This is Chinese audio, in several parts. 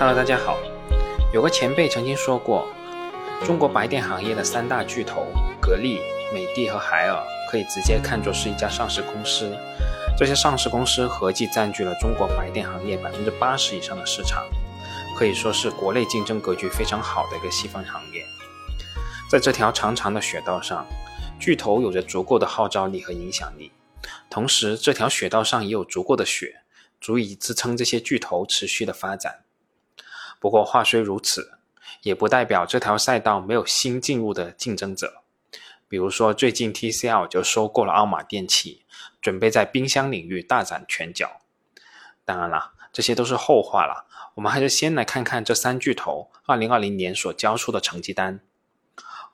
Hello，大家好。有个前辈曾经说过，中国白电行业的三大巨头格力、美的和海尔可以直接看作是一家上市公司。这些上市公司合计占据了中国白电行业百分之八十以上的市场，可以说是国内竞争格局非常好的一个细分行业。在这条长长的雪道上，巨头有着足够的号召力和影响力，同时这条雪道上也有足够的雪，足以支撑这些巨头持续的发展。不过话虽如此，也不代表这条赛道没有新进入的竞争者。比如说，最近 TCL 就收购了奥马电器，准备在冰箱领域大展拳脚。当然了，这些都是后话了。我们还是先来看看这三巨头2020年所交出的成绩单。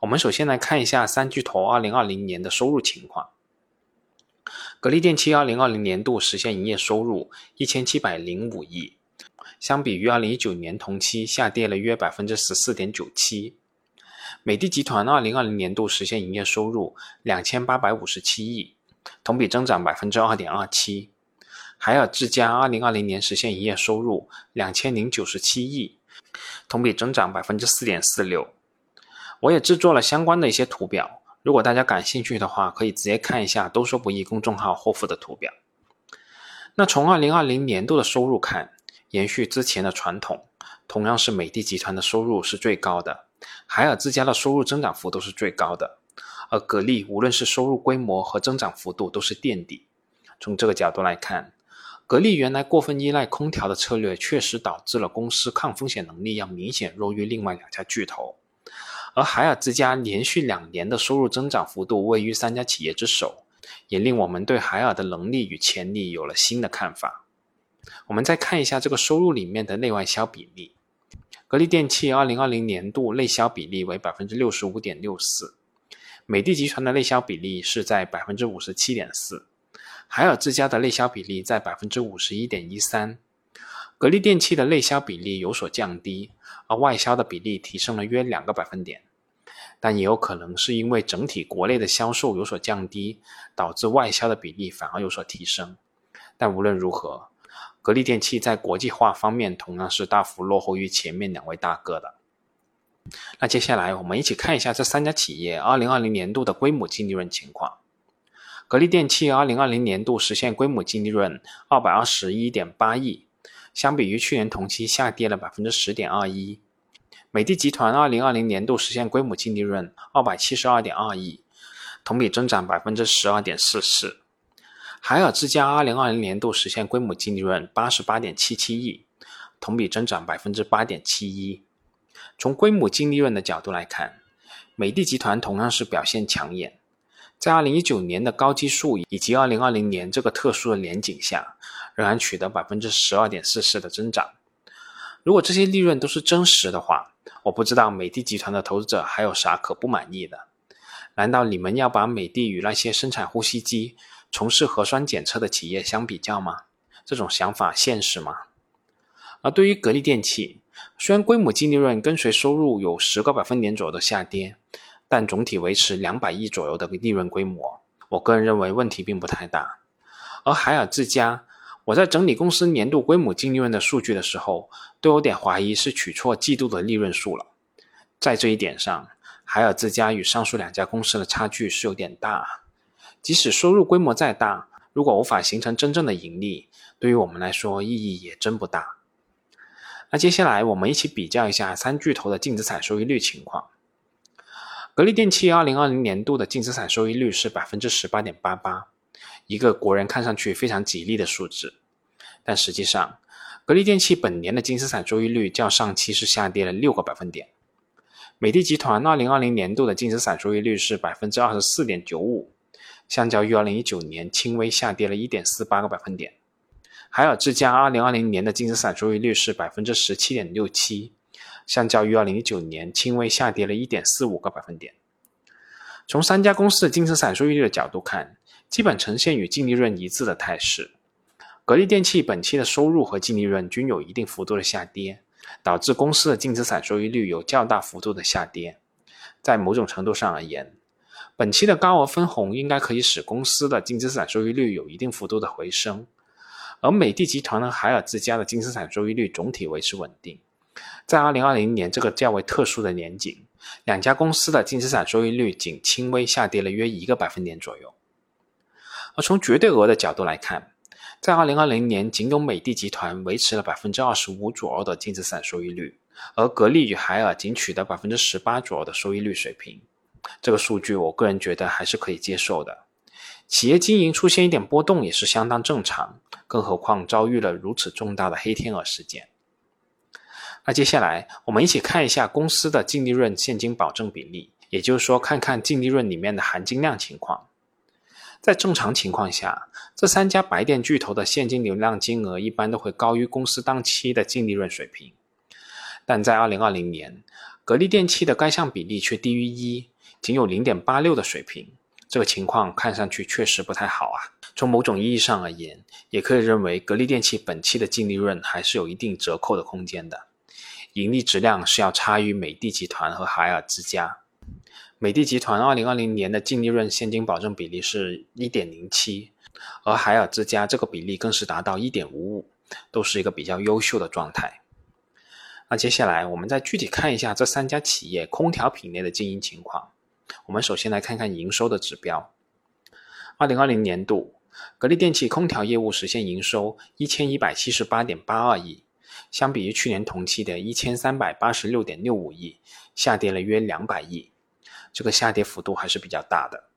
我们首先来看一下三巨头2020年的收入情况。格力电器2020年度实现营业收入1705亿。相比于二零一九年同期下跌了约百分之十四点九七。美的集团二零二零年度实现营业收入两千八百五十七亿，同比增长百分之二点二七。海尔智家二零二零年实现营业收入两千零九十七亿，同比增长百分之四点四六。我也制作了相关的一些图表，如果大家感兴趣的话，可以直接看一下“都说不易”公众号后附的图表。那从二零二零年度的收入看，延续之前的传统，同样是美的集团的收入是最高的，海尔之家的收入增长幅度是最高的，而格力无论是收入规模和增长幅度都是垫底。从这个角度来看，格力原来过分依赖空调的策略，确实导致了公司抗风险能力要明显弱于另外两家巨头，而海尔之家连续两年的收入增长幅度位于三家企业之首，也令我们对海尔的能力与潜力有了新的看法。我们再看一下这个收入里面的内外销比例，格力电器二零二零年度内销比例为百分之六十五点六四，美的集团的内销比例是在百分之五十七点四，海尔之家的内销比例在百分之五十一点一三，格力电器的内销比例有所降低，而外销的比例提升了约两个百分点，但也有可能是因为整体国内的销售有所降低，导致外销的比例反而有所提升，但无论如何。格力电器在国际化方面同样是大幅落后于前面两位大哥的。那接下来我们一起看一下这三家企业2020年度的规模净利润情况。格力电器2020年度实现规模净利润221.8亿，相比于去年同期下跌了10.21%。美的集团2020年度实现规模净利润272.2亿，同比增长12.44%。海尔之家二零二零年度实现规模净利润八十八点七七亿，同比增长百分之八点七一。从规模净利润的角度来看，美的集团同样是表现抢眼，在二零一九年的高基数以及二零二零年这个特殊的年景下，仍然取得百分之十二点四四的增长。如果这些利润都是真实的话，我不知道美的集团的投资者还有啥可不满意的？难道你们要把美的与那些生产呼吸机？从事核酸检测的企业相比较吗？这种想法现实吗？而对于格力电器，虽然规模净利润跟随收入有十个百分点左右的下跌，但总体维持两百亿左右的利润规模，我个人认为问题并不太大。而海尔智家，我在整理公司年度规模净利润的数据的时候，都有点怀疑是取错季度的利润数了。在这一点上，海尔智家与上述两家公司的差距是有点大。即使收入规模再大，如果无法形成真正的盈利，对于我们来说意义也真不大。那接下来我们一起比较一下三巨头的净资产收益率情况。格力电器二零二零年度的净资产收益率是百分之十八点八八，一个国人看上去非常吉利的数字。但实际上，格力电器本年的净资产收益率较上期是下跌了六个百分点。美的集团二零二零年度的净资产收益率是百分之二十四点九五。相较于二零一九年，轻微下跌了一点四八个百分点。海尔之家二零二零年的净资产收益率是百分之十七点六七，相较于二零一九年，轻微下跌了一点四五个百分点。从三家公司的净资产收益率的角度看，基本呈现与净利润一致的态势。格力电器本期的收入和净利润均有一定幅度的下跌，导致公司的净资产收益率有较大幅度的下跌。在某种程度上而言，本期的高额分红应该可以使公司的净资产收益率有一定幅度的回升，而美的集团和海尔之家的净资产收益率总体维持稳定，在2020年这个较为特殊的年景，两家公司的净资产收益率仅轻微下跌了约一个百分点左右。而从绝对额的角度来看，在2020年，仅有美的集团维持了百分之二十五左右的净资产收益率，而格力与海尔仅取得百分之十八左右的收益率水平。这个数据，我个人觉得还是可以接受的。企业经营出现一点波动也是相当正常，更何况遭遇了如此重大的黑天鹅事件。那接下来，我们一起看一下公司的净利润现金保证比例，也就是说，看看净利润里面的含金量情况。在正常情况下，这三家白电巨头的现金流量金额一般都会高于公司当期的净利润水平。但在2020年，格力电器的该项比例却低于一，仅有0.86的水平。这个情况看上去确实不太好啊。从某种意义上而言，也可以认为格力电器本期的净利润还是有一定折扣的空间的。盈利质量是要差于美的集团和海尔之家。美的集团2020年的净利润现金保证比例是1.07，而海尔之家这个比例更是达到1.55，都是一个比较优秀的状态。那接下来我们再具体看一下这三家企业空调品类的经营情况。我们首先来看看营收的指标。2020年度，格力电器空调业务实现营收1178.82亿。相比于去年同期的一千三百八十六点六五亿，下跌了约两百亿，这个下跌幅度还是比较大的。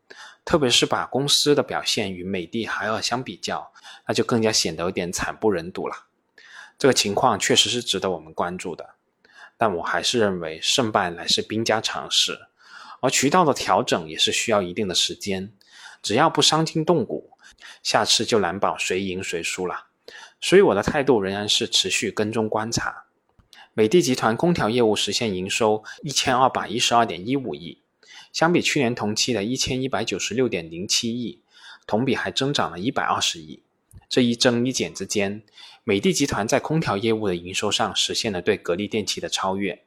特别是把公司的表现与美的、海尔相比较，那就更加显得有点惨不忍睹了。这个情况确实是值得我们关注的，但我还是认为胜败乃是兵家常事，而渠道的调整也是需要一定的时间。只要不伤筋动骨，下次就难保谁赢谁输了。所以我的态度仍然是持续跟踪观察。美的集团空调业务实现营收一千二百一十二点一五亿，相比去年同期的一千一百九十六点零七亿，同比还增长了一百二十亿。这一增一减之间，美的集团在空调业务的营收上实现了对格力电器的超越。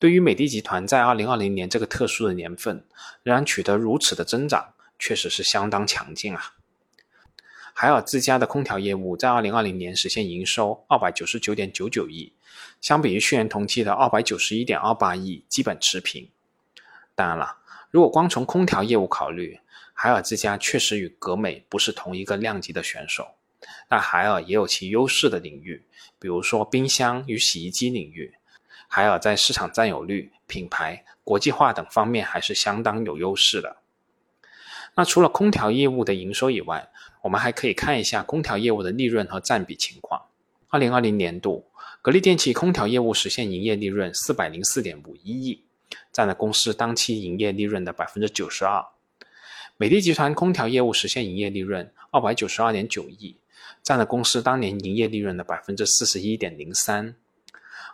对于美的集团在二零二零年这个特殊的年份，仍然取得如此的增长，确实是相当强劲啊。海尔自家的空调业务在2020年实现营收299.99亿，相比于去年同期的291.28亿，基本持平。当然了，如果光从空调业务考虑，海尔自家确实与格美不是同一个量级的选手，但海尔也有其优势的领域，比如说冰箱与洗衣机领域，海尔在市场占有率、品牌、国际化等方面还是相当有优势的。那除了空调业务的营收以外，我们还可以看一下空调业务的利润和占比情况。二零二零年度，格力电器空调业务实现营业利润四百零四点五一亿，占了公司当期营业利润的百分之九十二。美的集团空调业务实现营业利润二百九十二点九亿，占了公司当年营业利润的百分之四十一点零三。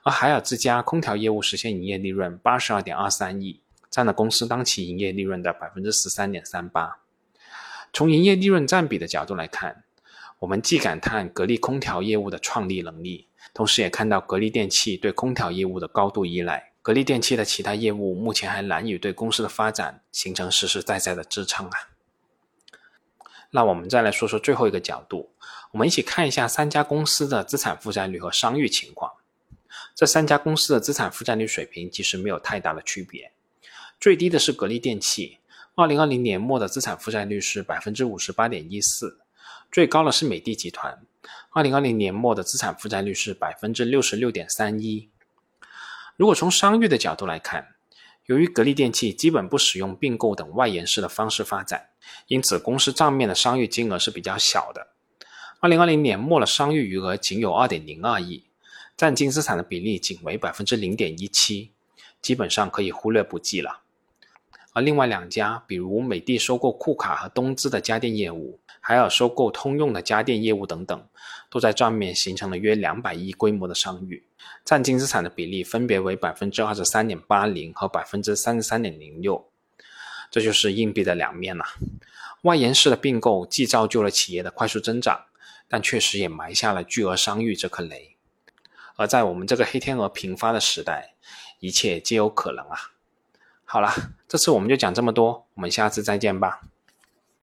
而海尔之家空调业务实现营业利润八十二点二三亿，占了公司当期营业利润的百分之十三点三八。从营业利润占比的角度来看，我们既感叹格力空调业务的创立能力，同时也看到格力电器对空调业务的高度依赖。格力电器的其他业务目前还难以对公司的发展形成实实在在的支撑啊。那我们再来说说最后一个角度，我们一起看一下三家公司的资产负债率和商誉情况。这三家公司的资产负债率水平其实没有太大的区别，最低的是格力电器。二零二零年末的资产负债率是百分之五十八点一四，最高的是美的集团，二零二零年末的资产负债率是百分之六十六点三一。如果从商誉的角度来看，由于格力电器基本不使用并购等外延式的方式发展，因此公司账面的商誉金额是比较小的。二零二零年末的商誉余额仅有二点零二亿，占净资产的比例仅为百分之零点一七，基本上可以忽略不计了。而另外两家，比如美的收购库卡和东芝的家电业务，海尔收购通用的家电业务等等，都在账面形成了约两百亿规模的商誉，占净资产的比例分别为百分之二十三点八零和百分之三十三点零六。这就是硬币的两面呐。外延式的并购既造就了企业的快速增长，但确实也埋下了巨额商誉这颗雷。而在我们这个黑天鹅频发的时代，一切皆有可能啊。好了，这次我们就讲这么多，我们下次再见吧。